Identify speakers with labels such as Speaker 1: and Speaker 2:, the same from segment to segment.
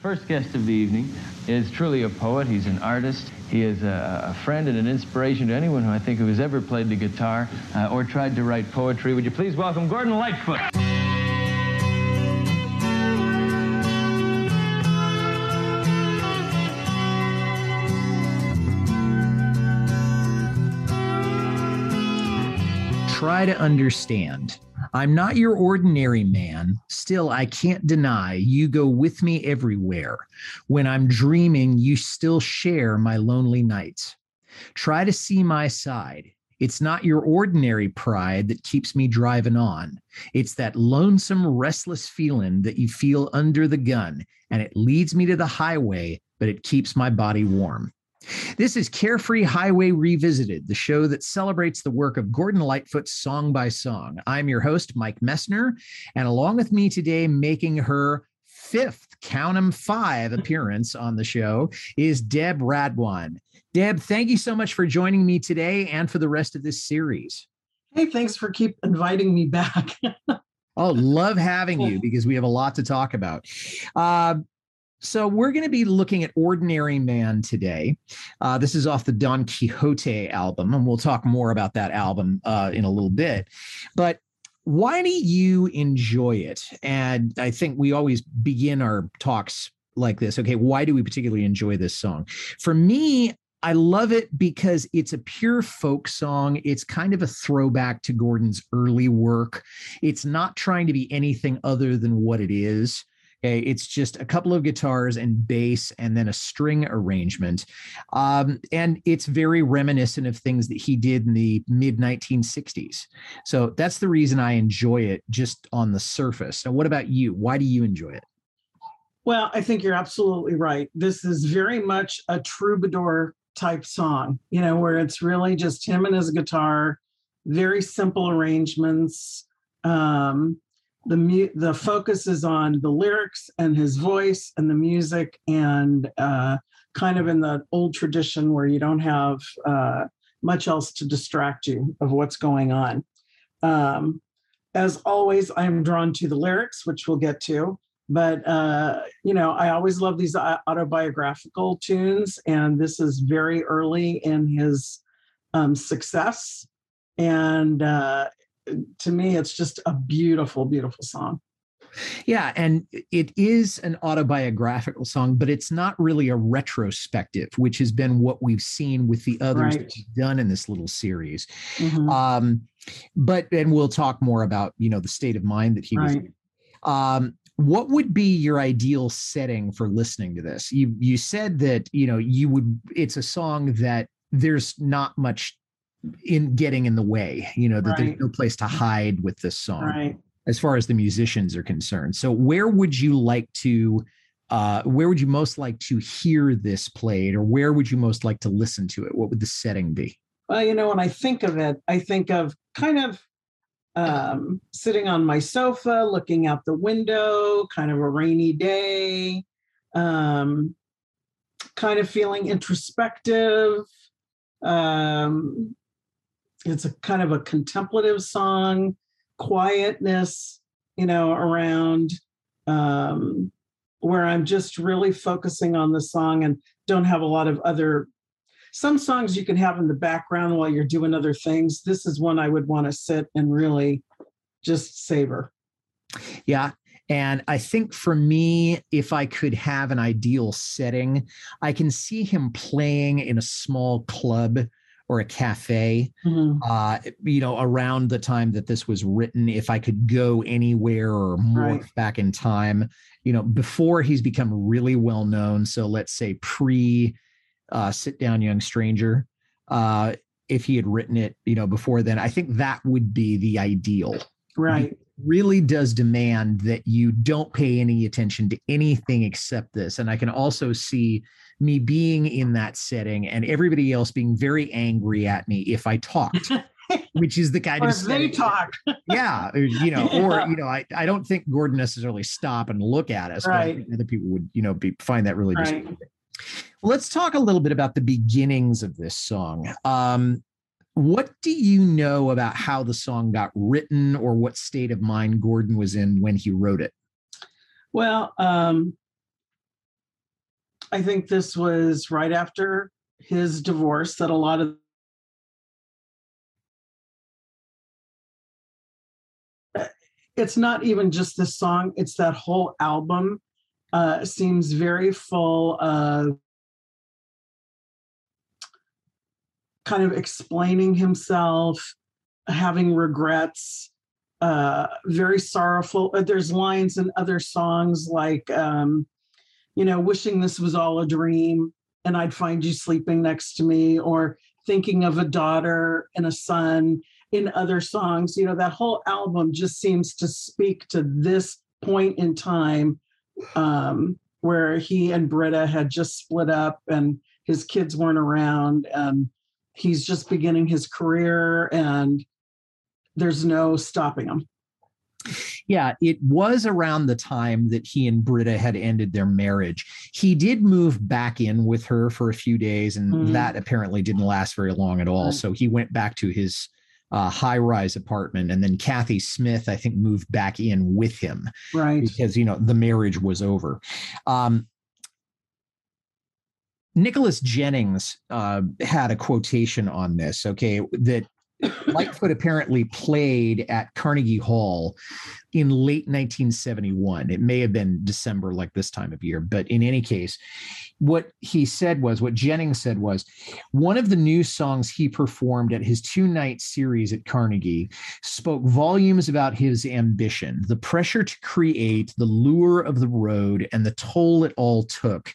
Speaker 1: First guest of the evening is truly a poet. He's an artist. He is a, a friend and an inspiration to anyone who I think who has ever played the guitar uh, or tried to write poetry. Would you please welcome Gordon Lightfoot?
Speaker 2: try to understand. I'm not your ordinary man. Still, I can't deny you go with me everywhere. When I'm dreaming, you still share my lonely nights. Try to see my side. It's not your ordinary pride that keeps me driving on. It's that lonesome, restless feeling that you feel under the gun, and it leads me to the highway, but it keeps my body warm. This is Carefree Highway Revisited, the show that celebrates the work of Gordon Lightfoot song by song. I'm your host, Mike Messner, and along with me today, making her fifth, count 'em five appearance on the show, is Deb Radwan. Deb, thank you so much for joining me today and for the rest of this series.
Speaker 3: Hey, thanks for keep inviting me back.
Speaker 2: oh, love having you because we have a lot to talk about. Uh, so we're going to be looking at Ordinary Man today. Uh, this is off the Don Quixote album, and we'll talk more about that album uh, in a little bit. But why do you enjoy it? And I think we always begin our talks like this. Okay, why do we particularly enjoy this song? For me, I love it because it's a pure folk song. It's kind of a throwback to Gordon's early work. It's not trying to be anything other than what it is. Okay, it's just a couple of guitars and bass and then a string arrangement. Um, and it's very reminiscent of things that he did in the mid 1960s. So that's the reason I enjoy it just on the surface. Now, what about you? Why do you enjoy it?
Speaker 3: Well, I think you're absolutely right. This is very much a troubadour type song, you know, where it's really just him and his guitar, very simple arrangements. Um, the mu- the focus is on the lyrics and his voice and the music and uh, kind of in the old tradition where you don't have uh, much else to distract you of what's going on. Um, as always, I am drawn to the lyrics, which we'll get to. But uh, you know, I always love these autobiographical tunes, and this is very early in his um, success. And uh, to me, it's just a beautiful, beautiful song.
Speaker 2: Yeah, and it is an autobiographical song, but it's not really a retrospective, which has been what we've seen with the others right. done in this little series. Mm-hmm. Um, but and we'll talk more about you know the state of mind that he right. was. In. Um, what would be your ideal setting for listening to this? You you said that you know you would. It's a song that there's not much in getting in the way you know that right. there's no place to hide with this song right. as far as the musicians are concerned so where would you like to uh, where would you most like to hear this played or where would you most like to listen to it what would the setting be
Speaker 3: well you know when i think of it i think of kind of um, sitting on my sofa looking out the window kind of a rainy day um, kind of feeling introspective um, it's a kind of a contemplative song, quietness, you know, around um, where I'm just really focusing on the song and don't have a lot of other. Some songs you can have in the background while you're doing other things. This is one I would want to sit and really just savor.
Speaker 2: Yeah. And I think for me, if I could have an ideal setting, I can see him playing in a small club or a cafe. Mm-hmm. Uh, you know, around the time that this was written, if I could go anywhere or morph right. back in time, you know, before he's become really well known. So let's say pre uh, Sit Down Young Stranger. Uh, if he had written it, you know, before then, I think that would be the ideal.
Speaker 3: Right.
Speaker 2: really does demand that you don't pay any attention to anything except this. And I can also see me being in that setting and everybody else being very angry at me if I talked. which is the kind
Speaker 3: or
Speaker 2: of
Speaker 3: they talk.
Speaker 2: yeah, you know, or you know, I, I don't think Gordon necessarily stop and look at us,
Speaker 3: right.
Speaker 2: but other people would, you know, be find that really
Speaker 3: right.
Speaker 2: Let's talk a little bit about the beginnings of this song. Um, what do you know about how the song got written or what state of mind Gordon was in when he wrote it?
Speaker 3: Well, um, I think this was right after his divorce that a lot of it's not even just this song it's that whole album uh, seems very full of kind of explaining himself having regrets uh, very sorrowful uh, there's lines in other songs like um, you know wishing this was all a dream and i'd find you sleeping next to me or thinking of a daughter and a son in other songs. You know, that whole album just seems to speak to this point in time um, where he and Britta had just split up and his kids weren't around and he's just beginning his career and there's no stopping him.
Speaker 2: Yeah, it was around the time that he and Britta had ended their marriage. He did move back in with her for a few days, and mm. that apparently didn't last very long at all. Right. So he went back to his uh, high rise apartment. And then Cathy Smith, I think, moved back in with him.
Speaker 3: Right.
Speaker 2: Because, you know, the marriage was over. Um, Nicholas Jennings uh, had a quotation on this, okay, that Lightfoot apparently played at Carnegie Hall in late 1971. It may have been December, like this time of year, but in any case, what he said was what Jennings said was one of the new songs he performed at his two night series at Carnegie spoke volumes about his ambition, the pressure to create, the lure of the road, and the toll it all took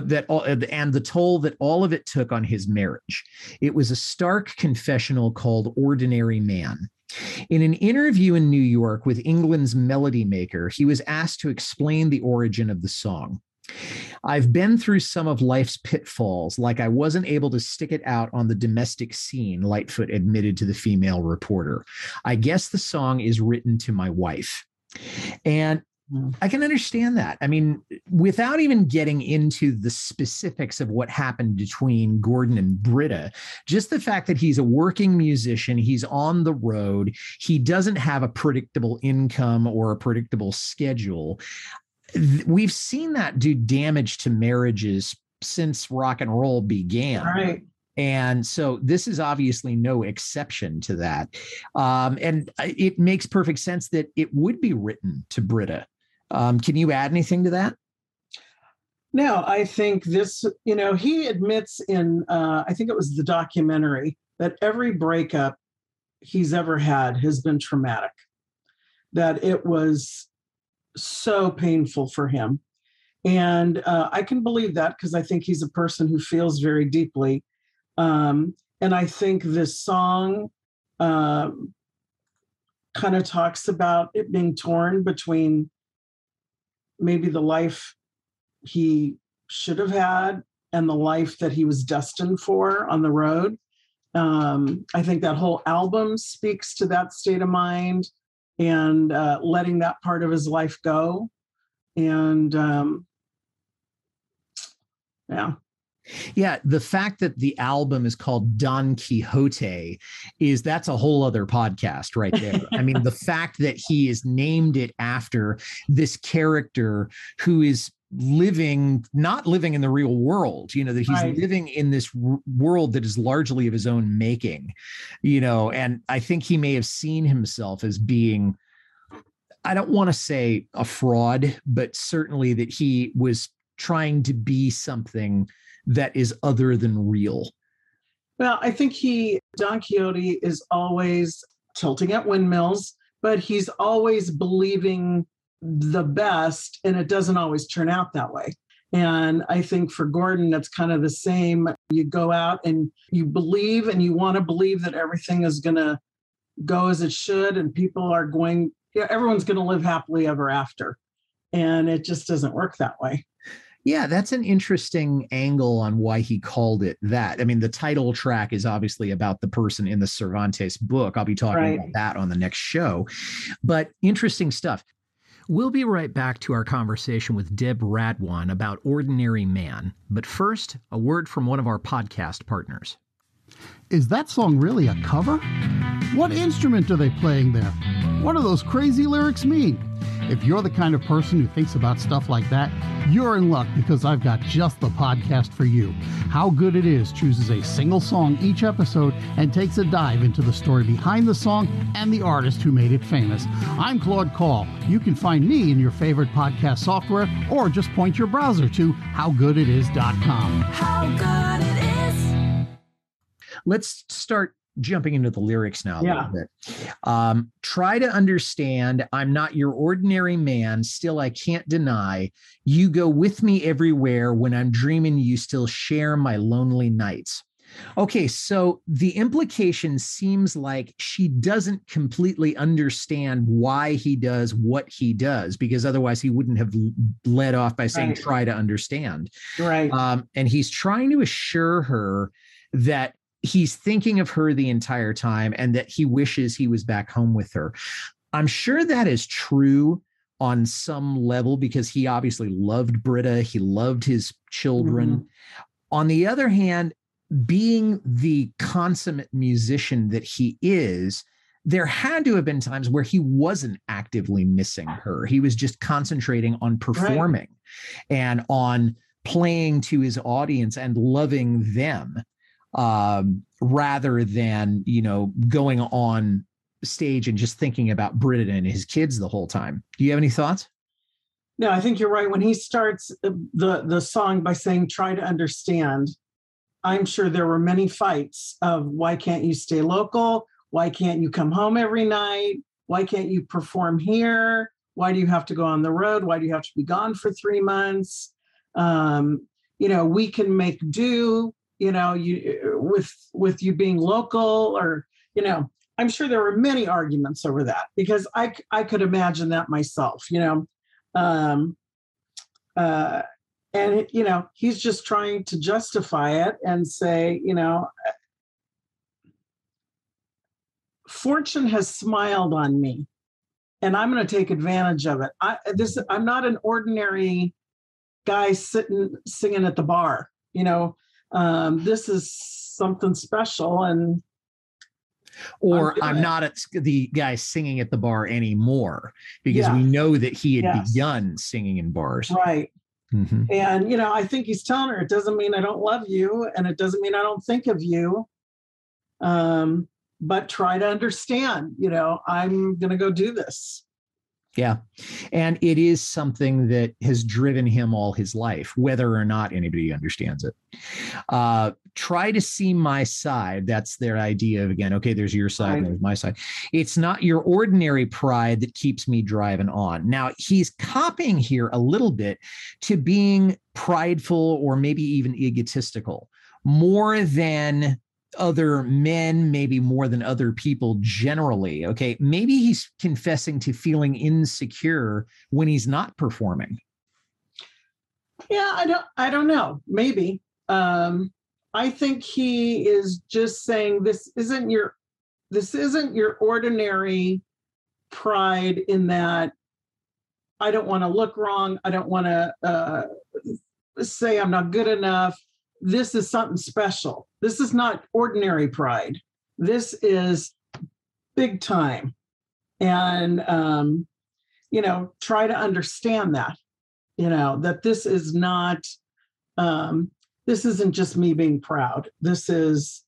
Speaker 2: that all, uh, and the toll that all of it took on his marriage. It was a stark confessional called Ordinary Man. In an interview in New York with England's Melody Maker, he was asked to explain the origin of the song. I've been through some of life's pitfalls, like I wasn't able to stick it out on the domestic scene, Lightfoot admitted to the female reporter. I guess the song is written to my wife. And. I can understand that. I mean, without even getting into the specifics of what happened between Gordon and Britta, just the fact that he's a working musician, he's on the road, he doesn't have a predictable income or a predictable schedule. We've seen that do damage to marriages since rock and roll began.
Speaker 3: Right.
Speaker 2: And so this is obviously no exception to that. Um, and it makes perfect sense that it would be written to Britta um, can you add anything to that?
Speaker 3: No, I think this, you know, he admits in, uh, I think it was the documentary, that every breakup he's ever had has been traumatic, that it was so painful for him. And uh, I can believe that because I think he's a person who feels very deeply. Um, and I think this song um, kind of talks about it being torn between maybe the life he should have had and the life that he was destined for on the road. Um, I think that whole album speaks to that state of mind and uh, letting that part of his life go. And um, yeah.
Speaker 2: Yeah, the fact that the album is called Don Quixote is that's a whole other podcast right there. I mean, the fact that he is named it after this character who is living not living in the real world you know that he's right. living in this r- world that is largely of his own making you know and i think he may have seen himself as being i don't want to say a fraud but certainly that he was trying to be something that is other than real?
Speaker 3: Well, I think he, Don Quixote, is always tilting at windmills, but he's always believing the best, and it doesn't always turn out that way. And I think for Gordon, that's kind of the same. You go out and you believe and you want to believe that everything is going to go as it should and people are going yeah, everyone's going to live happily ever after and it just doesn't work that way
Speaker 2: yeah, that's an interesting angle on why he called it that. I mean, the title track is obviously about the person in the Cervantes book. I'll be talking right. about that on the next show. But interesting stuff. We'll be right back to our conversation with Deb Radwan about Ordinary Man. But first, a word from one of our podcast partners.
Speaker 4: Is that song really a cover? What instrument are they playing there? What do those crazy lyrics mean? If you're the kind of person who thinks about stuff like that, you're in luck because I've got just the podcast for you. How Good It Is chooses a single song each episode and takes a dive into the story behind the song and the artist who made it famous. I'm Claude Call. You can find me in your favorite podcast software or just point your browser to howgooditis.com. How good it is.
Speaker 2: Let's start jumping into the lyrics now a yeah. little bit. Um, try to understand I'm not your ordinary man. Still, I can't deny you go with me everywhere. When I'm dreaming, you still share my lonely nights. Okay, so the implication seems like she doesn't completely understand why he does what he does, because otherwise he wouldn't have led off by saying, right. try to understand.
Speaker 3: Right.
Speaker 2: Um, and he's trying to assure her that he's thinking of her the entire time and that he wishes he was back home with her. I'm sure that is true on some level because he obviously loved Britta, he loved his children. Mm-hmm. On the other hand, being the consummate musician that he is, there had to have been times where he wasn't actively missing her. He was just concentrating on performing right. and on playing to his audience and loving them um, rather than you know going on stage and just thinking about Britta and his kids the whole time. Do you have any thoughts?
Speaker 3: No, I think you're right. When he starts the the song by saying "Try to understand," I'm sure there were many fights of why can't you stay local? Why can't you come home every night? Why can't you perform here? Why do you have to go on the road? Why do you have to be gone for three months? Um, you know, we can make do you know you with with you being local or you know i'm sure there were many arguments over that because i i could imagine that myself you know. Um uh and you know he's just trying to justify it and say you know fortune has smiled on me and i'm going to take advantage of it. I this i'm not an ordinary guy sitting singing at the bar you know um, this is something special and
Speaker 2: or I'm, I'm not at the guy singing at the bar anymore because yeah. we know that he had yes. begun singing in bars.
Speaker 3: Right. Mm-hmm. And, you know, I think he's telling her it doesn't mean I don't love you and it doesn't mean I don't think of you. Um, but try to understand, you know, I'm going to go do this.
Speaker 2: Yeah. And it is something that has driven him all his life, whether or not anybody understands it. Uh, try to see my side. That's their idea of again, okay, there's your side, right. there's my side. It's not your ordinary pride that keeps me driving on. Now, he's copying here a little bit to being prideful or maybe even egotistical more than other men, maybe more than other people generally. Okay. Maybe he's confessing to feeling insecure when he's not performing.
Speaker 3: Yeah, I don't I don't know. Maybe. Um I think he is just saying this isn't your this isn't your ordinary pride in that I don't want to look wrong. I don't want to uh, say I'm not good enough this is something special. This is not ordinary pride. This is big time. And, um, you know, try to understand that, you know, that this is not, um, this isn't just me being proud. This is,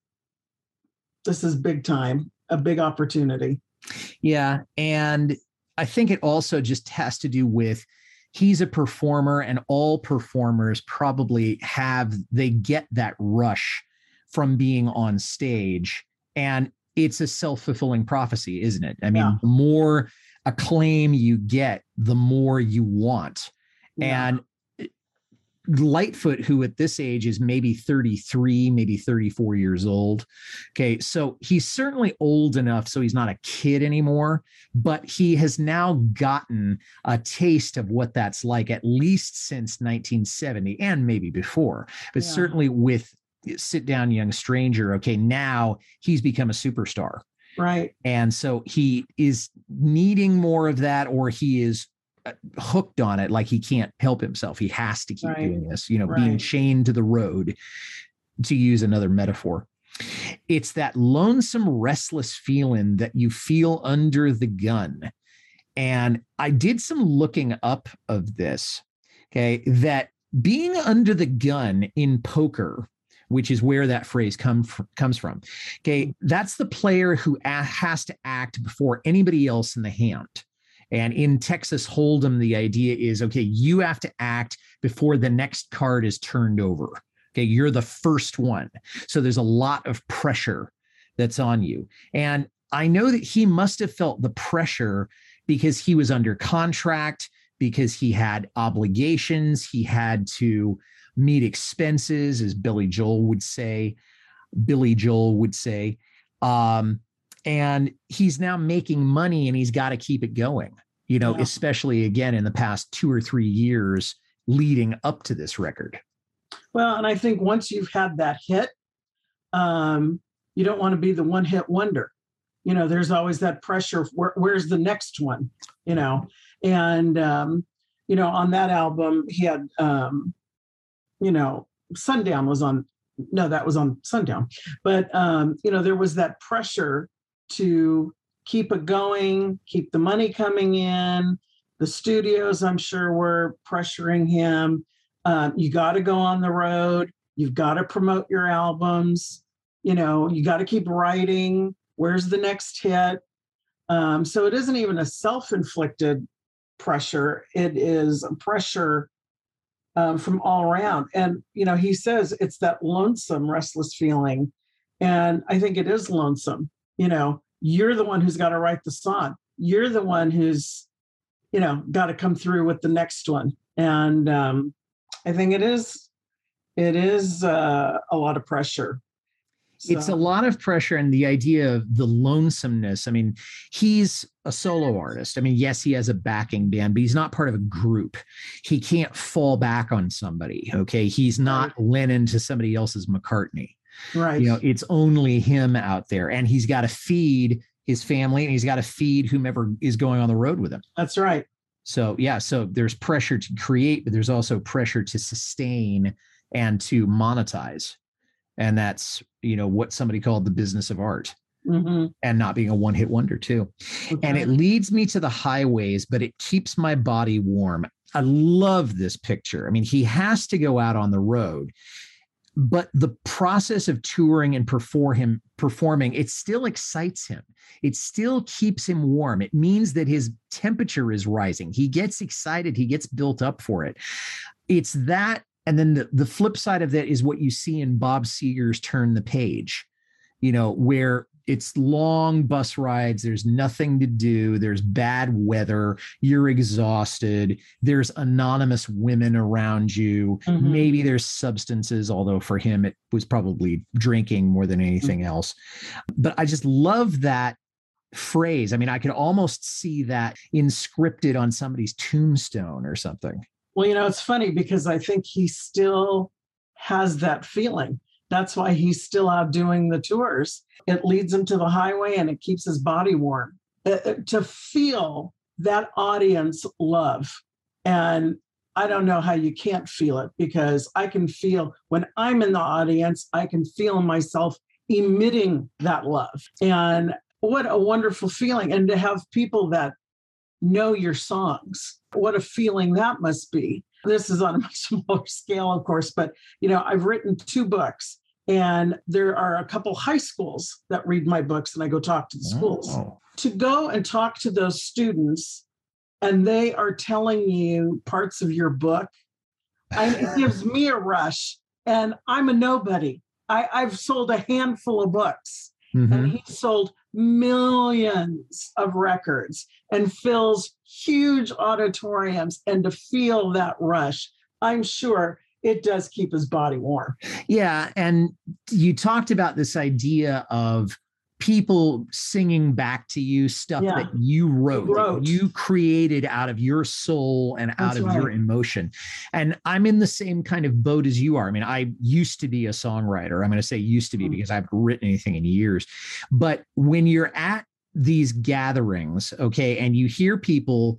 Speaker 3: this is big time, a big opportunity.
Speaker 2: Yeah. And I think it also just has to do with he's a performer and all performers probably have they get that rush from being on stage and it's a self-fulfilling prophecy isn't it i mean yeah. the more acclaim you get the more you want yeah. and Lightfoot, who at this age is maybe 33, maybe 34 years old. Okay. So he's certainly old enough so he's not a kid anymore, but he has now gotten a taste of what that's like, at least since 1970 and maybe before, but yeah. certainly with Sit Down Young Stranger. Okay. Now he's become a superstar.
Speaker 3: Right.
Speaker 2: And so he is needing more of that, or he is Uh, hooked on it like he can't help himself he has to keep right. doing this you know right. being chained to the road to use another metaphor it's that lonesome restless feeling that you feel under the gun and i did some looking up of this okay that being under the gun in poker which is where that phrase come from, comes from okay that's the player who a- has to act before anybody else in the hand and in Texas Hold'em, the idea is okay, you have to act before the next card is turned over. Okay, you're the first one. So there's a lot of pressure that's on you. And I know that he must have felt the pressure because he was under contract, because he had obligations, he had to meet expenses, as Billy Joel would say. Billy Joel would say. Um, and he's now making money and he's got to keep it going you know yeah. especially again in the past two or three years leading up to this record.
Speaker 3: Well and i think once you've had that hit um, you don't want to be the one hit wonder. You know there's always that pressure where, where's the next one you know? And um, you know on that album he had um, you know sundown was on no that was on sundown. But um, you know there was that pressure to keep it going, keep the money coming in. The studios, I'm sure, were pressuring him. Um, you got to go on the road. You've got to promote your albums. You know, you got to keep writing. Where's the next hit? Um, so it isn't even a self inflicted pressure, it is a pressure um, from all around. And, you know, he says it's that lonesome, restless feeling. And I think it is lonesome, you know, you're the one who's got to write the song you're the one who's you know got to come through with the next one and um, i think it is it is uh, a lot of pressure
Speaker 2: so. It's a lot of pressure and the idea of the lonesomeness. I mean, he's a solo artist. I mean, yes, he has a backing band, but he's not part of a group. He can't fall back on somebody. Okay. He's not. Lennon to somebody else's McCartney.
Speaker 3: Right.
Speaker 2: You know, it's only him out there, and he's got to feed his family, and he's got to feed whomever is going on the road with him.
Speaker 3: That's right.
Speaker 2: So yeah, so there's pressure to create, but there's also pressure to sustain and to monetize, and that's you know what somebody called the business of art. Mm-hmm. and not being a one hit wonder, too. Okay. And it leads me to the highways, but it keeps my body warm. I love this picture. I mean, he has to go out on the road but the process of touring and perform him performing it still excites him. It still keeps him warm. It means that his temperature is rising. He gets excited. He gets built up for it. It's that and then the, the flip side of that is what you see in bob seger's turn the page you know where it's long bus rides. There's nothing to do. There's bad weather. You're exhausted. There's anonymous women around you. Mm-hmm. maybe there's substances although for him it was probably drinking more than anything mm-hmm. else. But i just love that phrase. I mean i could almost see that inscripted on somebody's tombstone or something.
Speaker 3: Well you know it's funny because i think he still has that feeling that's why he's still out doing the tours. It leads him to the highway and it keeps his body warm. Uh, uh, to feel that audience love. And I don't know how you can't feel it because I can feel when I'm in the audience, I can feel myself emitting that love. And what a wonderful feeling. And to have people that know your songs, what a feeling that must be this is on a much smaller scale, of course, but you know, I've written two books and there are a couple high schools that read my books and I go talk to the schools. Oh. To go and talk to those students and they are telling you parts of your book, I, it gives me a rush and I'm a nobody. I, I've sold a handful of books mm-hmm. and he sold millions of records and fills huge auditoriums and to feel that rush i'm sure it does keep his body warm.
Speaker 2: Yeah. And you talked about this idea of people singing back to you stuff
Speaker 3: Yeah.
Speaker 2: that you wrote, that you created out of your soul and out
Speaker 3: That's
Speaker 2: of your emotion. And I'm in the same kind of boat as you are. I mean, I used to be a songwriter. I'm going to say used to be
Speaker 3: Mm.
Speaker 2: because I haven't written anything in years. But when you're at these gatherings, okay, and you hear people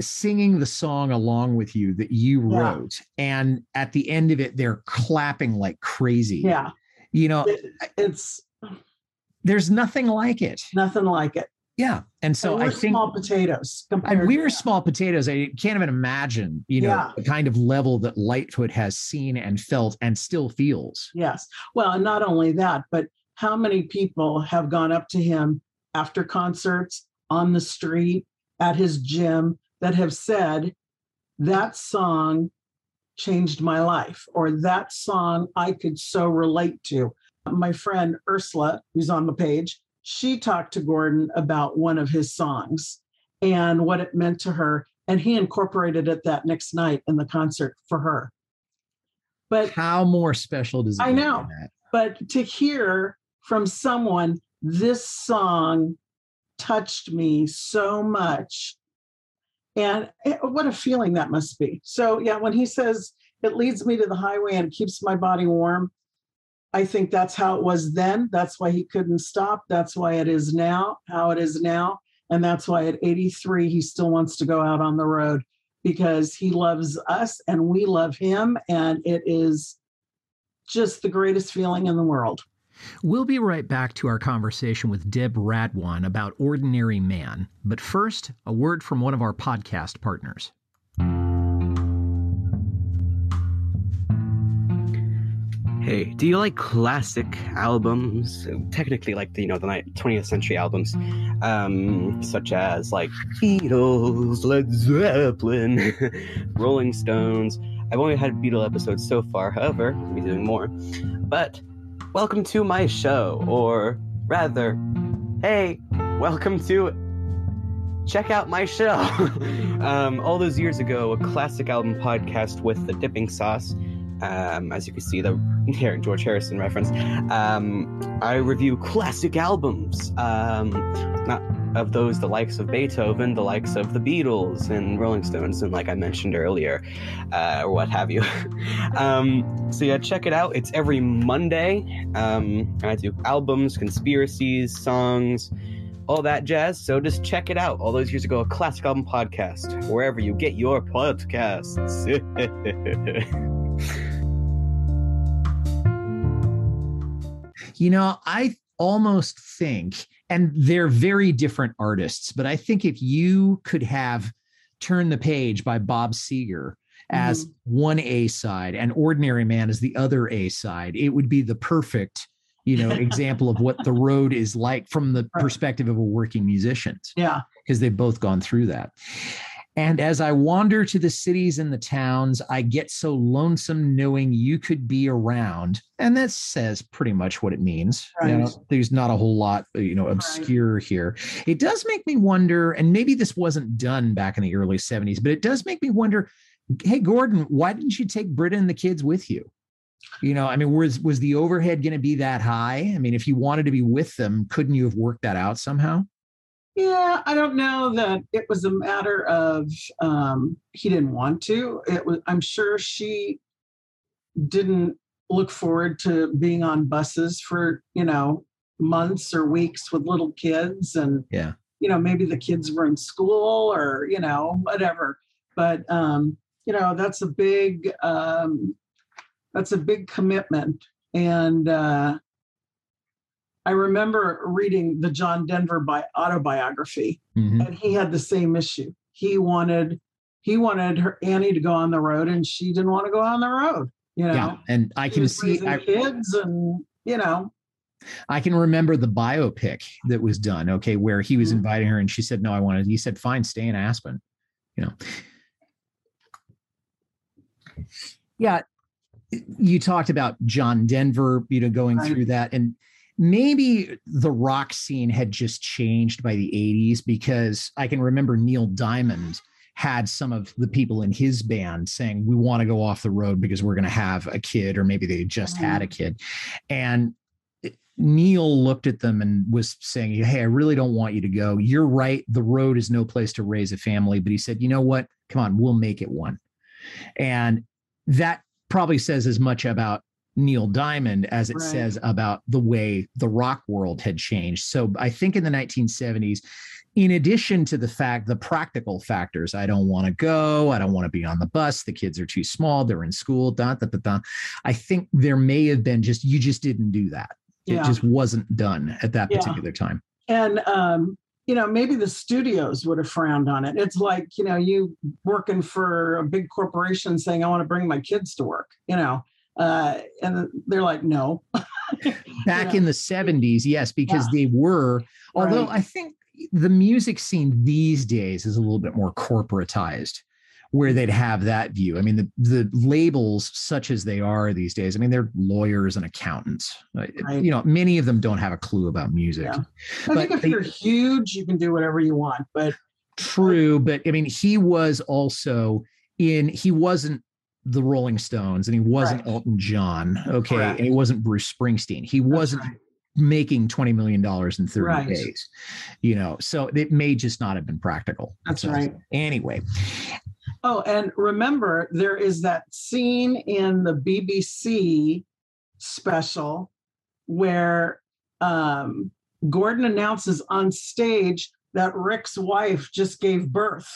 Speaker 2: singing the song along with you that you
Speaker 3: Yeah.
Speaker 2: wrote, and at the end of it, they're clapping like crazy.
Speaker 3: Yeah.
Speaker 2: You know,
Speaker 3: It- it's
Speaker 2: there's nothing like it.
Speaker 3: nothing like it.
Speaker 2: Yeah. And so
Speaker 3: And
Speaker 2: I think
Speaker 3: small potatoes
Speaker 2: and
Speaker 3: compared
Speaker 2: we
Speaker 3: to
Speaker 2: were small potatoes. I can't even imagine, you know,
Speaker 3: Yeah.
Speaker 2: the kind of level that Lightfoot has seen and felt and still feels.
Speaker 3: Yes. Well, and not only that, but how many people have gone up to him after concerts on the street, at his gym, that have said, that song changed my life, or that song I could so relate to. My friend Ursula, who's on the page, she talked to Gordon about one of his songs and what it meant to her. And he incorporated it that next night in the concert for her. But
Speaker 2: How more special does it
Speaker 3: I know. but to hear from someone this song touched me so much and eh, what a feeling that must be so yeah when he says it leads me to the highway and keeps my body warm i think that's how it was then. That's why he couldn't stop. That's why it is now how it is now. And that's why at 83 he still wants to go out on the road because he loves us and we love him. And it is just the greatest feeling in the world.
Speaker 2: We'll be right back to our conversation with Deb Radwan about Ordinary Man. But first, a word from one of our podcast partners.
Speaker 5: Hey, do you like classic albums? Technically, like the you know the 20th century albums, um, such as like Beatles, Led Zeppelin, Rolling Stones. I've only had Beatle episodes so far. However, I'll be doing more. But welcome to my show, or rather, hey, welcome to check out my show. um, all those years ago, a classic album podcast with the dipping sauce. Um, as you can see, the here George Harrison reference. Um, I review classic albums, um, not of those the likes of Beethoven, the likes of the Beatles and Rolling Stones, and like I mentioned earlier, uh, or what have you. um, so yeah, check it out. It's every Monday. Um, I do albums, conspiracies, songs. All that jazz. So just check it out. All those years ago, a classic album podcast, wherever you get your podcasts.
Speaker 2: You know, I almost think, and they're very different artists, but I think if you could have Turn the Page by Bob Seger as mm-hmm. one A side and Ordinary Man as the other A side, it would be the perfect, you know, example of what the road is like from the perspective of a working musician,
Speaker 3: yeah.
Speaker 2: Because they've both gone through that. And as I wander to the cities and the towns, I get so lonesome knowing you could be around. And that says pretty much what it means. You know, there's not a whole lot, uh, you know, obscure here. It does make me wonder, and maybe this wasn't done back in the early 70s, but it does make me wonder, hey, Gordon, why didn't you take Britta and the kids with you? You know, I mean, was was the overhead going to be that high? I mean, if you wanted to be with them, couldn't you have worked that out somehow?
Speaker 3: Yeah, I don't know that it was a matter of um, he didn't want to. It was. I'm sure she didn't look forward to being on buses for you know months or weeks with little kids, and
Speaker 2: Yeah.
Speaker 3: you know maybe the kids were in school or you know whatever. But um, you know that's a big um, that's a big commitment, and uh, I remember reading the John Denver bi- autobiography,
Speaker 2: Mhm.
Speaker 3: and he had the same issue. He wanted he wanted her Annie to go on the road, and she didn't want to go on the road. You know,
Speaker 2: Yeah, and I
Speaker 3: She
Speaker 2: can see.
Speaker 3: raising
Speaker 2: I,
Speaker 3: kids, and you know,
Speaker 2: I can remember the biopic that was done. Okay, where he was
Speaker 3: Mhm.
Speaker 2: inviting her, and she said, "No, I wanted." To. He said, "Fine, stay in Aspen." You know. Yeah, you talked about John Denver, you know, going
Speaker 3: Right.
Speaker 2: through that, and maybe the rock scene had just changed by the '80s because I can remember Neil Diamond had some of the people in his band saying, We want to go off the road because we're going to have a kid, or maybe they just had a mm-hmm. kid. And Neil looked at them and was saying, Hey, I really don't want you to go. You're right. The road is no place to raise a family. But he said, You know what? Come on, we'll make it one. And that probably says as much about Neil Diamond as it
Speaker 3: Right.
Speaker 2: says about the way the rock world had changed. So I think in the 1970s, in addition to the fact, the practical factors, I don't want to go, I don't want to be on the bus, the kids are too small, they're in school, da, da, da, da. I think there may have been just, you just didn't do that. It
Speaker 3: Yeah.
Speaker 2: just wasn't done at that
Speaker 3: Yeah.
Speaker 2: particular time.
Speaker 3: and um you know maybe the studios would have frowned on it it's like you know you working for a big corporation saying i want to bring my kids to work you know uh and they're like no
Speaker 2: Back
Speaker 3: Yeah.
Speaker 2: in the 70s, yes, because they were, although
Speaker 3: Right.
Speaker 2: I think the music scene these days is a little bit more corporatized where they'd have that view. I mean, the, the labels, such as they are these days, I mean, they're lawyers and accountants.
Speaker 3: Right.
Speaker 2: You know, many of them don't have a clue about music.
Speaker 3: Yeah. i think if
Speaker 2: they-
Speaker 3: you're huge you can do whatever you want but
Speaker 2: True, but I mean, he was also in. He wasn't the Rolling Stones, and he wasn't
Speaker 3: Correct.
Speaker 2: Elton John. Okay,
Speaker 3: Correct.
Speaker 2: and he wasn't Bruce Springsteen. He wasn't
Speaker 3: right.
Speaker 2: making twenty million dollars in thirty
Speaker 3: Right.
Speaker 2: days. You know, so it may just not have been practical.
Speaker 3: That's
Speaker 2: So,
Speaker 3: right.
Speaker 2: Anyway,
Speaker 3: oh and remember there is that scene in the bbc special where um gordon announces on stage that rick's wife just gave birth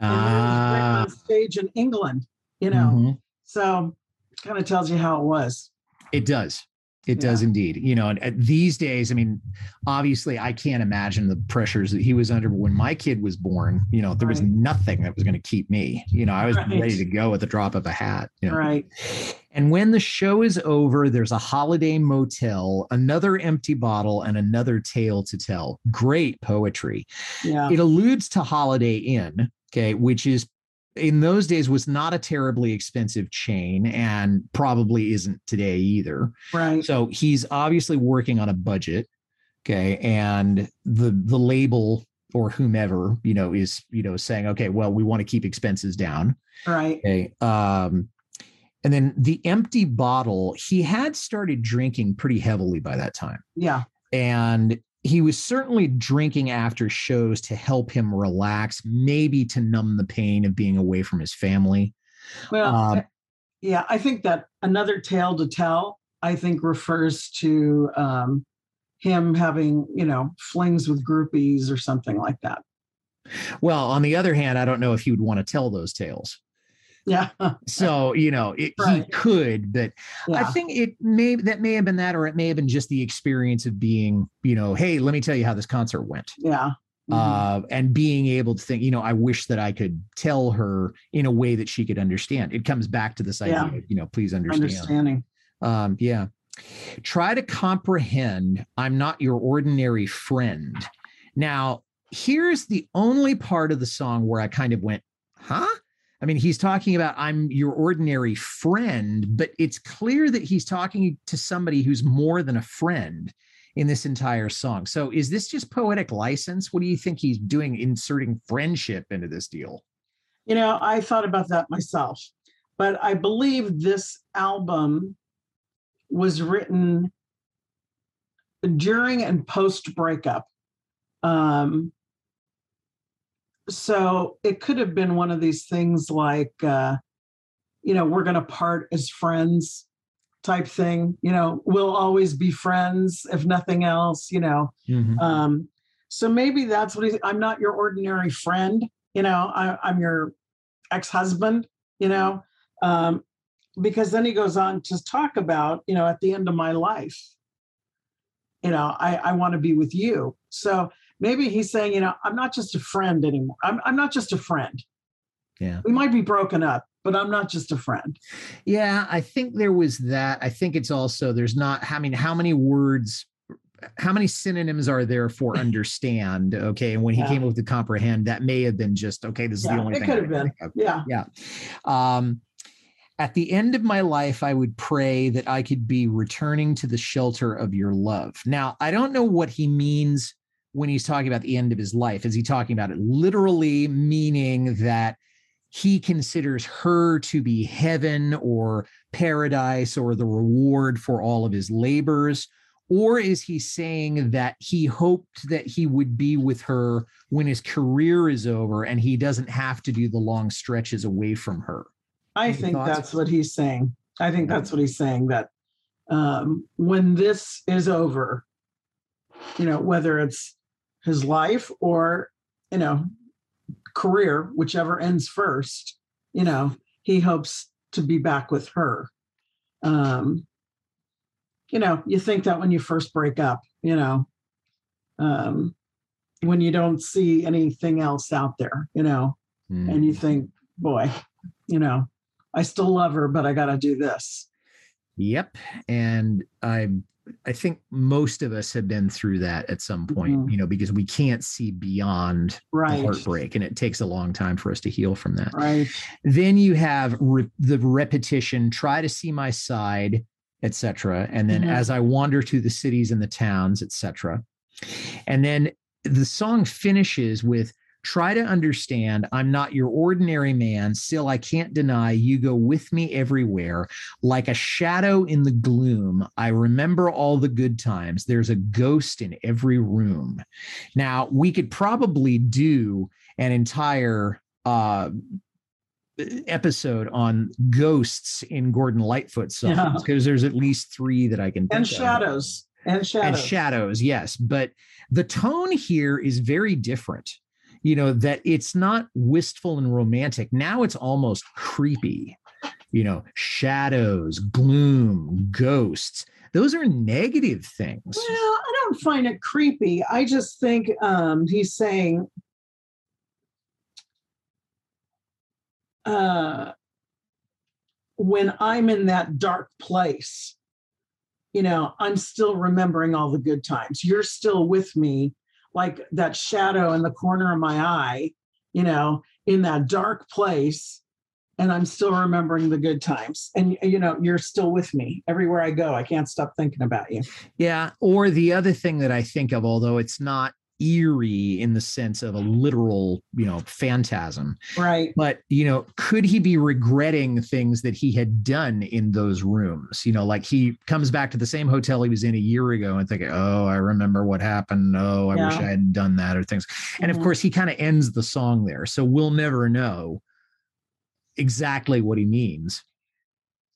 Speaker 3: and that Rick
Speaker 2: ah,
Speaker 3: on stage in England, you know.
Speaker 2: mhm.
Speaker 3: So kind of tells you how it was.
Speaker 2: it does. It does indeed. You know, and uh, these days, I mean, obviously, I can't imagine the pressures that he was under. When my kid was born, you know, there was nothing that was going to keep me. You know, I was
Speaker 3: Right.
Speaker 2: ready to go at the drop of a hat. You know?
Speaker 3: Right.
Speaker 2: And when the show is over, there's a holiday motel, another empty bottle, and another tale to tell. Great poetry.
Speaker 3: Yeah.
Speaker 2: It alludes to Holiday Inn, okay, which is in those days was not a terribly expensive chain and probably isn't today either.
Speaker 3: Right.
Speaker 2: So he's obviously working on a budget, okay, and the the label or whomever, you know, is, you know, saying, okay, well, we want to keep expenses down.
Speaker 3: Right.
Speaker 2: Okay. Um, and then the empty bottle, he had started drinking pretty heavily by that time.
Speaker 3: Yeah.
Speaker 2: And he was certainly drinking after shows to help him relax, maybe to numb the pain of being away from his family.
Speaker 3: Well, I- yeah, I think that another tale to tell, I think refers to um him having, you know, flings with groupies or something like that.
Speaker 2: Well, on the other hand, I don't know if he would want to tell those tales.
Speaker 3: Yeah.
Speaker 2: So, you know, it, he could, but I think it may that may have been that, or it may have been just the experience of being, you know, hey, let me tell you how this concert went.
Speaker 3: Yeah. Mhm.
Speaker 2: uh, and being able to think, you know, I wish that I could tell her in a way that she could understand. It comes back to this idea,
Speaker 3: Yeah.
Speaker 2: of, you know, please understand.
Speaker 3: Understanding.
Speaker 2: Um, yeah. Try to comprehend. I'm not your ordinary friend. Now, here's the only part of the song where I kind of went, huh? I mean, he's talking about I'm your ordinary friend, but it's clear that he's talking to somebody who's more than a friend in this entire song. So is this just poetic license? What do you think he's doing inserting friendship into this deal?
Speaker 3: You know, I thought about that myself, but I believe this album was written during and post breakup. Um, so it could have been one of these things like, uh, you know, we're going to part as friends type thing. You know, we'll always be friends if nothing else, you know. Um, so maybe that's what he's, I'm not your ordinary friend, you know, I, I'm your ex-husband, you know, um, because then he goes on to talk about, you know, at the end of my life, you know, I, I want to be with you. So maybe he's saying, you know, I'm not just a friend anymore. I'm, I'm not just a friend.
Speaker 2: Yeah.
Speaker 3: We might be broken up, but I'm not just a friend.
Speaker 2: Yeah, I think there was that. I think it's also there's not. I mean, how many words, how many synonyms are there for understand? Okay, and when he
Speaker 3: Yeah.
Speaker 2: came up with the comprehend, that may have been just okay. This is the
Speaker 3: Yeah,
Speaker 2: only
Speaker 3: it
Speaker 2: thing.
Speaker 3: could have been. Yeah.
Speaker 2: Yeah. Um, at the end of my life, I would pray that I could be returning to the shelter of your love. Now, I don't know what he means when he's talking about the end of his life? Is he talking about it literally, meaning that he considers her to be heaven or paradise or the reward for all of his labors? Or is he saying that he hoped that he would be with her when his career is over and he doesn't have to do the long stretches away from her?
Speaker 3: I
Speaker 2: Any
Speaker 3: think
Speaker 2: thoughts?
Speaker 3: that's what he's saying. I think that's what he's saying that um, when this is over, you know, whether it's his life or, you know, career, whichever ends first, you know, he hopes to be back with her. Um, you know, you think that when you first break up, you know, um, when you don't see anything else out there, you know,
Speaker 2: Hmm.
Speaker 3: and you think, boy, you know, I still love her, but I got to do this.
Speaker 2: Yep. And I I think most of us have been through that at some point,
Speaker 3: Mhm.
Speaker 2: you know, because we can't see beyond the
Speaker 3: Right.
Speaker 2: heartbreak and it takes a long time for us to heal from that.
Speaker 3: Right.
Speaker 2: Then you have re- the repetition, try to see my side, etc. And then
Speaker 3: Mhm.
Speaker 2: as I wander to the cities and the towns, etc. And then the song finishes with try to understand I'm not your ordinary man. Still, I can't deny you go with me everywhere. Like a shadow in the gloom, I remember all the good times. There's a ghost in every room. Now, we could probably do an entire uh, episode on ghosts in Gordon Lightfoot songs
Speaker 3: Yeah.
Speaker 2: because there's at least three that I can think
Speaker 3: And
Speaker 2: of
Speaker 3: shadows. And shadows.
Speaker 2: and shadows yes but the tone here is very different you know that it's not wistful and romantic now it's almost creepy you know shadows gloom ghosts those are negative things
Speaker 3: Well, I don't find it creepy. I just think um, he's saying, uh, when I'm in that dark place, you know, I'm still remembering all the good times. You're still with me, like that shadow in the corner of my eye, you know, in that dark place. And I'm still remembering the good times. And, you know, you're still with me everywhere I go. I can't stop thinking about you.
Speaker 2: yeah or the other thing that i think of although it's not eerie in the sense of a literal you know phantasm.
Speaker 3: Right.
Speaker 2: but you know could he be regretting things that he had done in those rooms? You know like he comes back to the same hotel he was in a year ago and thinking oh i remember what happened. Oh i wish i hadn't done that or things. And of
Speaker 3: Mhm.
Speaker 2: course he kind of ends the song there. So we'll never know exactly what he means.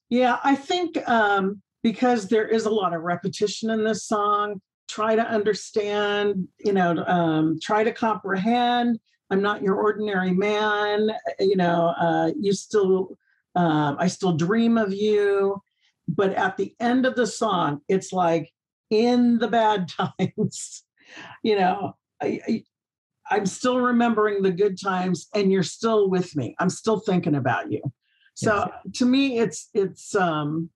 Speaker 3: Yeah, I think um, because there is a lot of repetition in this song, try to understand, you know, um, try to comprehend. I'm not your ordinary man. You know, uh, you still, um, I still dream of you. But at the end of the song, it's like in the bad times, you know, I, I, I'm still remembering the good times and you're still with me. I'm still thinking about you. So to me, it's it's um,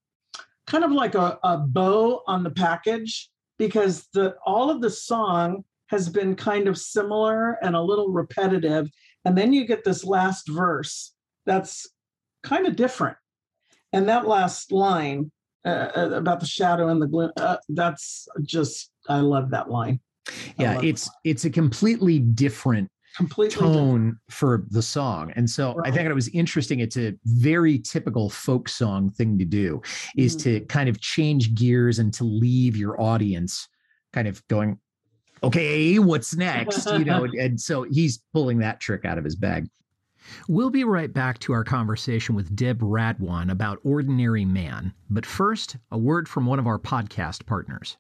Speaker 3: kind of like a, a bow on the package because the all of the song has been kind of similar and a little repetitive, and then you get this last verse that's kind of different, and that last line uh, uh, about the shadow and the gloom uh, that's just I love that line. I
Speaker 2: yeah it's
Speaker 3: line.
Speaker 2: it's a completely different
Speaker 3: completely different.
Speaker 2: tone for the song. And so I
Speaker 3: Right.
Speaker 2: think it was interesting. It's a very typical folk song thing to do is
Speaker 3: Mhm.
Speaker 2: to kind of change gears and to leave your audience kind of going, okay, what's next? You know, and, and so he's pulling that trick out of his bag. We'll be right back to our conversation with Deb Radwan about Ordinary Man. But first, a word from one of our podcast partners.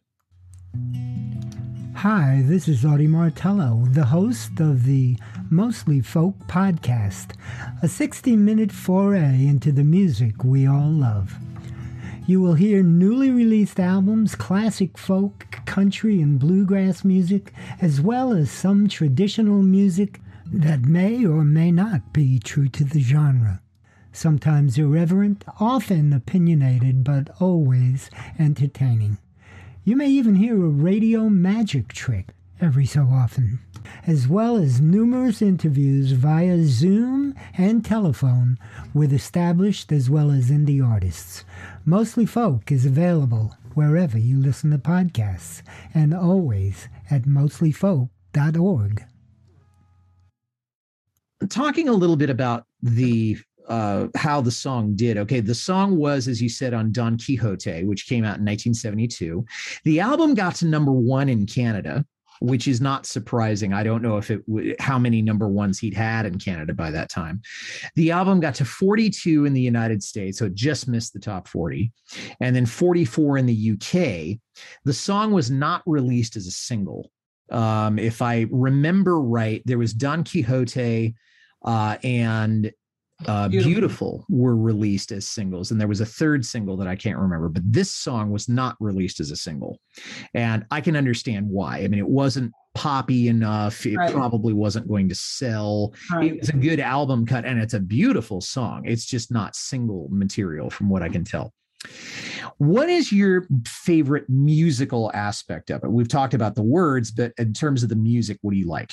Speaker 6: Hi, this is Audie Martello, the host of the Mostly Folk podcast, a 60 minute foray into the music we all love. You will hear newly released albums, classic folk, country, and bluegrass music, as well as some traditional music that may or may not be true to the genre. Sometimes irreverent, often opinionated, but always entertaining. You may even hear a radio magic trick every so often, as well as numerous interviews via Zoom and telephone with established as well as indie artists. Mostly Folk is available wherever you listen to podcasts and always at mostlyfolk.org.
Speaker 2: Talking a little bit about the uh, how the song did. Okay, the song was, as you said, on Don Quixote, which came out in 1972. The album got to number one in Canada, which is not surprising. I don't know if it how many number ones he'd had in Canada by that time. The album got to 42 in the United States, so it just missed the top 40, and then 44 in the UK. The song was not released as a single. Um, if I remember right, there was Don Quixote uh, and uh, beautiful. beautiful. were released as singles and there was a third single that i can't remember but this song was not released as a single and i can understand why i mean it wasn't poppy enough it right. probably wasn't going to sell right. it's a good album cut and it's a beautiful song it's just not single material from what i can tell what is your favorite musical aspect of it we've talked about the words but in terms of the music what do you like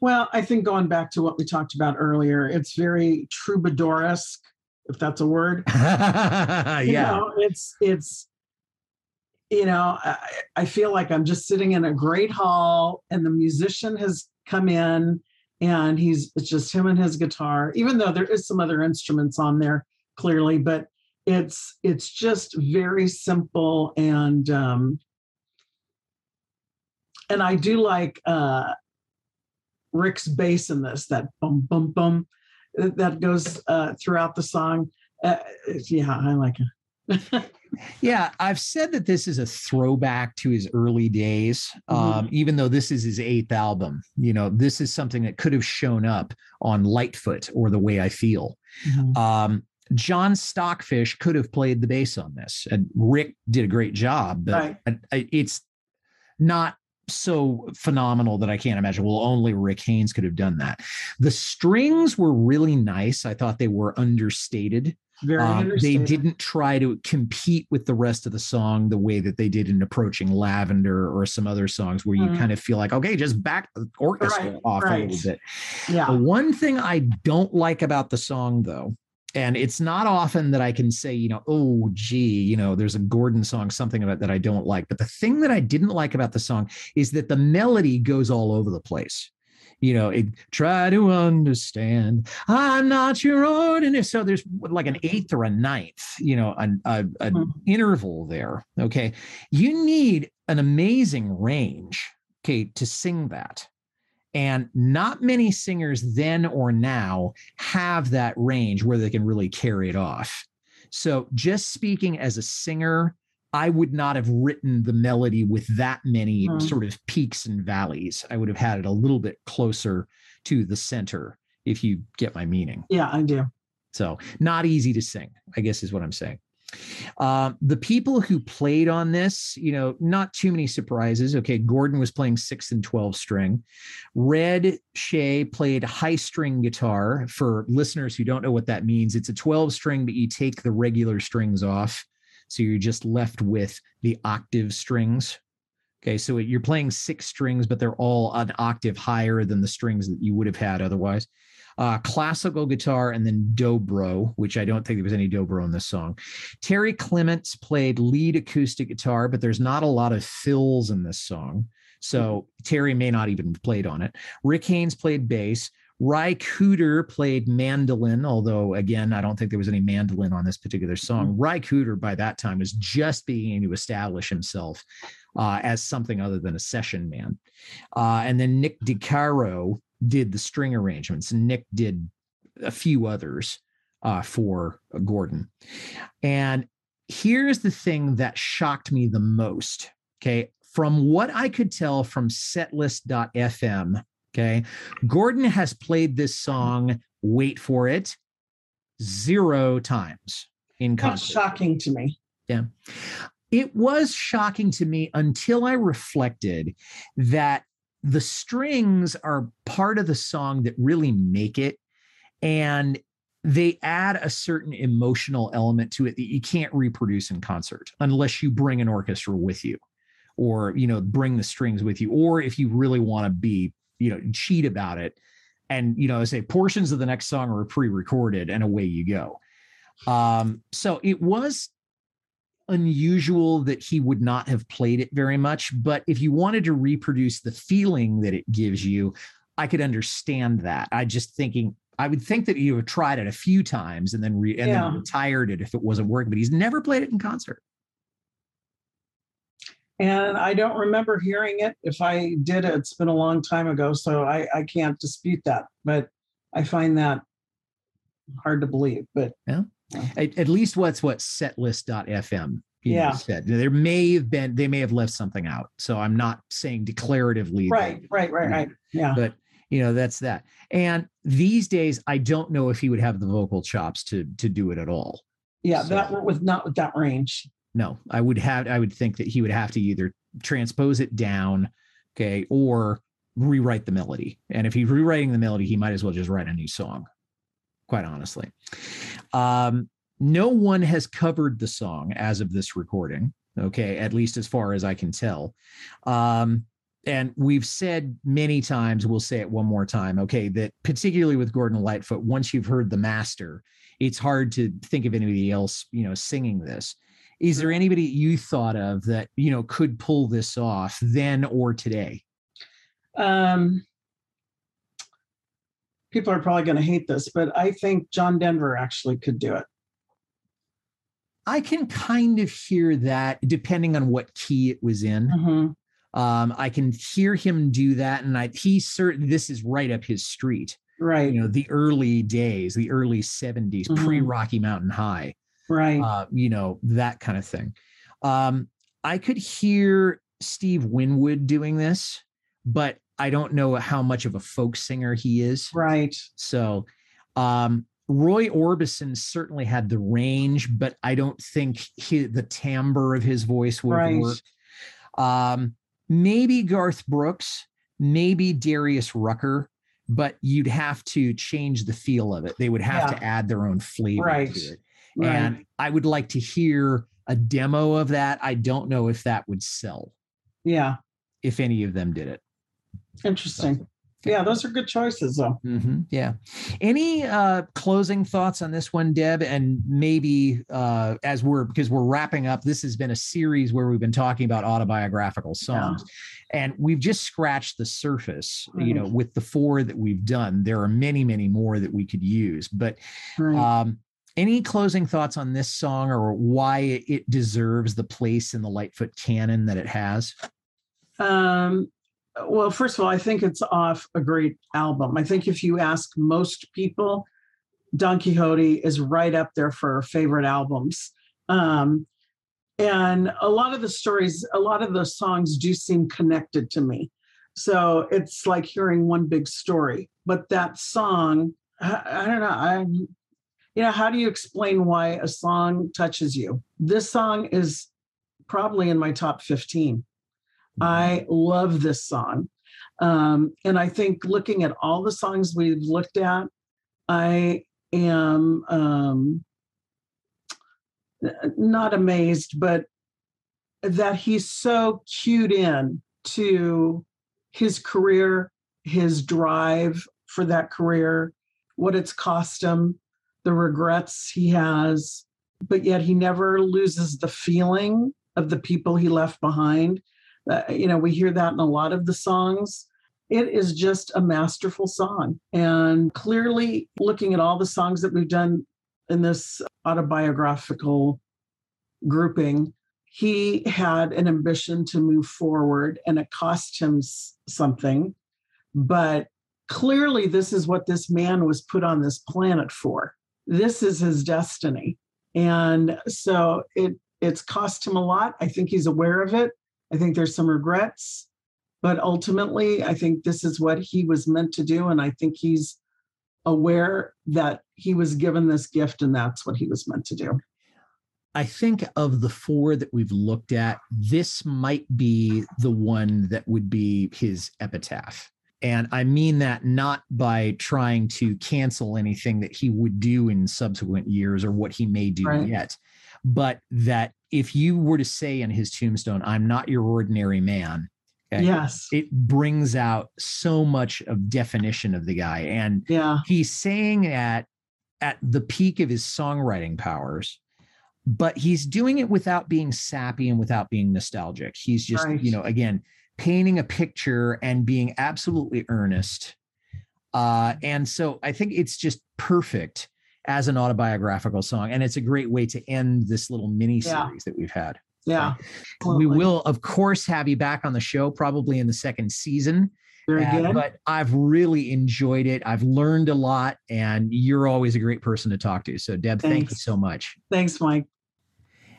Speaker 3: well, I think going back to what we talked about earlier, it's very troubadouresque, if that's a word.
Speaker 2: yeah,
Speaker 3: you know, it's it's you know, I, I feel like I'm just sitting in a great hall, and the musician has come in, and he's it's just him and his guitar. Even though there is some other instruments on there, clearly, but it's it's just very simple and um and I do like uh Rick's bass in this, that bum bum bum that goes uh, throughout the song. Uh, yeah, I like it.
Speaker 2: yeah, I've said that this is a throwback to his early days, um, mm-hmm. even though this is his eighth album. You know, this is something that could have shown up on Lightfoot or The Way I Feel. Mm-hmm. Um, John Stockfish could have played the bass on this, and Rick did a great job, but right. it's not so phenomenal that I can't imagine. Well, only Rick Haynes could have done that. The strings were really nice. I thought they were understated.
Speaker 3: Very um,
Speaker 2: understated. They didn't try to compete with the rest of the song the way that they did in Approaching Lavender or some other songs where you mm. kind of feel like, okay, just back the orchestra right, off right. a little bit.
Speaker 3: Yeah.
Speaker 2: The one thing I don't like about the song, though, and it's not often that I can say, you know, oh, gee, you know, there's a Gordon song, something about that I don't like. But the thing that I didn't like about the song is that the melody goes all over the place. You know, it, try to understand. I'm not your ordinary. So there's like an eighth or a ninth, you know, an, a, an mm-hmm. interval there. Okay. You need an amazing range, okay, to sing that. And not many singers then or now have that range where they can really carry it off. So, just speaking as a singer, I would not have written the melody with that many mm. sort of peaks and valleys. I would have had it a little bit closer to the center, if you get my meaning.
Speaker 3: Yeah, I do.
Speaker 2: So, not easy to sing, I guess is what I'm saying. Uh, the people who played on this, you know, not too many surprises. Okay, Gordon was playing six and 12 string. Red Shea played high string guitar. For listeners who don't know what that means, it's a 12 string, but you take the regular strings off. So you're just left with the octave strings. Okay, so you're playing six strings, but they're all an octave higher than the strings that you would have had otherwise uh, classical guitar, and then dobro, which I don't think there was any dobro in this song. Terry Clements played lead acoustic guitar, but there's not a lot of fills in this song. So Terry may not even have played on it. Rick Haynes played bass. Ry Cooder played mandolin, although again, I don't think there was any mandolin on this particular song. Mm-hmm. Ry Cooder by that time was just beginning to establish himself uh, as something other than a session man. Uh, and then Nick DeCaro did the string arrangements, and Nick did a few others uh, for Gordon. And here's the thing that shocked me the most. Okay. From what I could tell from setlist.fm, okay, Gordon has played this song, wait for it, zero times in concert. That's
Speaker 3: shocking to me.
Speaker 2: Yeah. It was shocking to me until I reflected that the strings are part of the song that really make it and they add a certain emotional element to it that you can't reproduce in concert unless you bring an orchestra with you or you know bring the strings with you or if you really want to be you know cheat about it and you know say portions of the next song are pre-recorded and away you go. Um so it was unusual that he would not have played it very much. But if you wanted to reproduce the feeling that it gives you, I could understand that. I just thinking I would think that you have tried it a few times and then re- and
Speaker 3: Yeah.
Speaker 2: then retired it if it wasn't working, but he's never played it in concert.
Speaker 3: And I don't remember hearing it. If I did, it's been a long time ago, so I, I can't dispute that. But I find that hard to believe. But
Speaker 2: At, at least what's what setlist.fm know,
Speaker 3: Yeah.
Speaker 2: said. There may have been they may have left something out. So I'm not saying declaratively that-
Speaker 3: right, right, right, right. Yeah.
Speaker 2: but you know that's that and these days i don't know if he would have the vocal chops to to do it at all
Speaker 3: Yeah.
Speaker 2: So-
Speaker 3: That with not with that range.
Speaker 2: no i would have i would think that he would have to either transpose it down okay or rewrite the melody and if he's rewriting the melody he might as well just write a new song quite honestly. Um no one has covered the song as of this recording okay at least as far as i can tell. Um and we've said many times we'll say it one more time okay that particularly with gordon lightfoot once you've heard the master it's hard to think of anybody else you know singing this. Is there anybody you thought of that you know could pull this off then or today?
Speaker 3: Um, people are probably going to hate this, but I think John Denver actually could do it.
Speaker 2: i can kind of hear that depending on what key it was in
Speaker 3: Mhm.
Speaker 2: um i can hear him do that and i he's certain this is right up his street
Speaker 3: Right,
Speaker 2: you know the early days the early 70s
Speaker 3: Mhm.
Speaker 2: pre rocky mountain high
Speaker 3: right.
Speaker 2: uh, you know, that kind of thing. Um, I could hear Steve Winwood doing this, but I don't know how much of a folk singer he is.
Speaker 3: right.
Speaker 2: So, um, Roy Orbison certainly had the range, but I don't think he, the timbre of his voice would
Speaker 3: Right.
Speaker 2: worked. Um, maybe Garth Brooks, maybe Darius Rucker, but you'd have to change the feel of it. They would have
Speaker 3: Yeah.
Speaker 2: to add their own flavor
Speaker 3: Right.
Speaker 2: to it.
Speaker 3: Right.
Speaker 2: And I would like to hear a demo of that. I don't know if that would sell,
Speaker 3: yeah.
Speaker 2: if any of them did it.
Speaker 3: Interesting. Yeah, those are good choices though.
Speaker 2: Mhm, Yeah. Any uh, closing thoughts on this one, Deb? And maybe uh, as we're because we're wrapping up, this has been a series where we've been talking about autobiographical songs, and we've just scratched the surface. You know, with the four that we've done, there are many, many more that we could use. But
Speaker 3: Right.
Speaker 2: um, any closing thoughts on this song or why it deserves the place in the Lightfoot canon that it has?
Speaker 3: Um, well, first of all, I think it's off a great album. I think if you ask most people, Don Quixote is right up there for favorite albums. Um, and a lot of the stories, a lot of the songs do seem connected to me. So it's like hearing one big story. But that song, I, I don't know. I, you know, how do you explain why a song touches you? This song is probably in my top 15. I love this song. Um, and I think looking at all the songs we've looked at, I am um, not amazed, but that he's so cued in to his career, his drive for that career, what it's cost him, the regrets he has, but yet he never loses the feeling of the people he left behind. Uh, you know, we hear that in a lot of the songs. It is just a masterful song. And clearly, looking at all the songs that we've done in this autobiographical grouping, he had an ambition to move forward and it cost him something. But clearly, this is what this man was put on this planet for. This is his destiny. And so it it's cost him a lot. I think he's aware of it. I think there's some regrets, but ultimately, I think this is what he was meant to do. And I think he's aware that he was given this gift and that's what he was meant to do.
Speaker 2: I think of the four that we've looked at, this might be the one that would be his epitaph. And I mean that not by trying to cancel anything that he would do in subsequent years or what he may do
Speaker 3: Right.
Speaker 2: yet, but that if you were to say in his tombstone, I'm not your ordinary man, okay,
Speaker 3: Yes.
Speaker 2: it brings out so much of definition of the guy. And
Speaker 3: Yeah.
Speaker 2: he's saying at at the peak of his songwriting powers but he's doing it without being sappy and without being nostalgic. He's just,
Speaker 3: Right.
Speaker 2: you know, again, painting a picture and being absolutely earnest. Uh, and so I think it's just perfect as an autobiographical song. And it's a great way to end this little mini series
Speaker 3: Yeah.
Speaker 2: that we've had.
Speaker 3: Yeah.
Speaker 2: We will, of course, have you back on the show probably in the second season.
Speaker 3: Very
Speaker 2: Uh,
Speaker 3: good.
Speaker 2: But I've really enjoyed it. I've learned a lot, and you're always a great person to talk to. So, Deb, thank you so much.
Speaker 3: Thanks, Mike.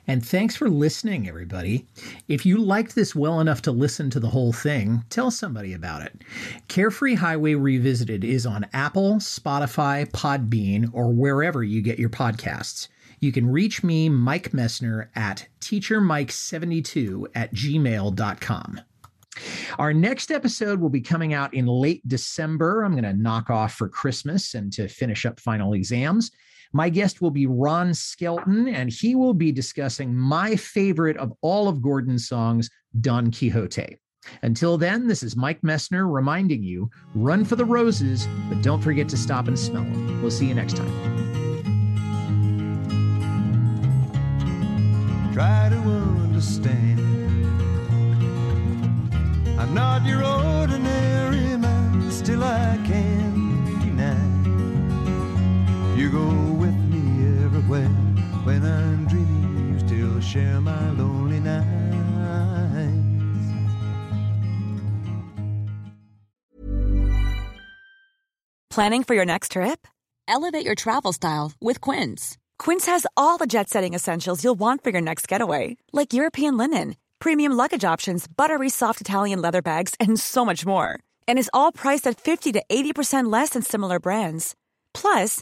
Speaker 2: And thanks for listening, everybody. If you liked this well enough to listen to the whole thing, tell somebody about it. Carefree Highway Revisited is on Apple, Spotify, Podbean, or wherever you get your podcasts. You can reach me, Mike Messner, at teachermike72 at gmail.com. Our next episode will be coming out in late December. I'm going to knock off for Christmas and to finish up final exams. My guest will be Ron Skelton, and he will be discussing my favorite of all of Gordon's songs, Don Quixote. Until then, this is Mike Messner reminding you run for the roses, but don't forget to stop and smell them. We'll see you next time.
Speaker 7: try to understand. I'm not your ordinary man, still I deny. You go with me everywhere when I'm dreaming, you still share my lonely nights.
Speaker 8: Planning for your next trip? Elevate your travel style with Quince. Quince has all the jet setting essentials you'll want for your next getaway, like European linen, premium luggage options, buttery soft Italian leather bags, and so much more. And is all priced at 50 to 80% less than similar brands. Plus,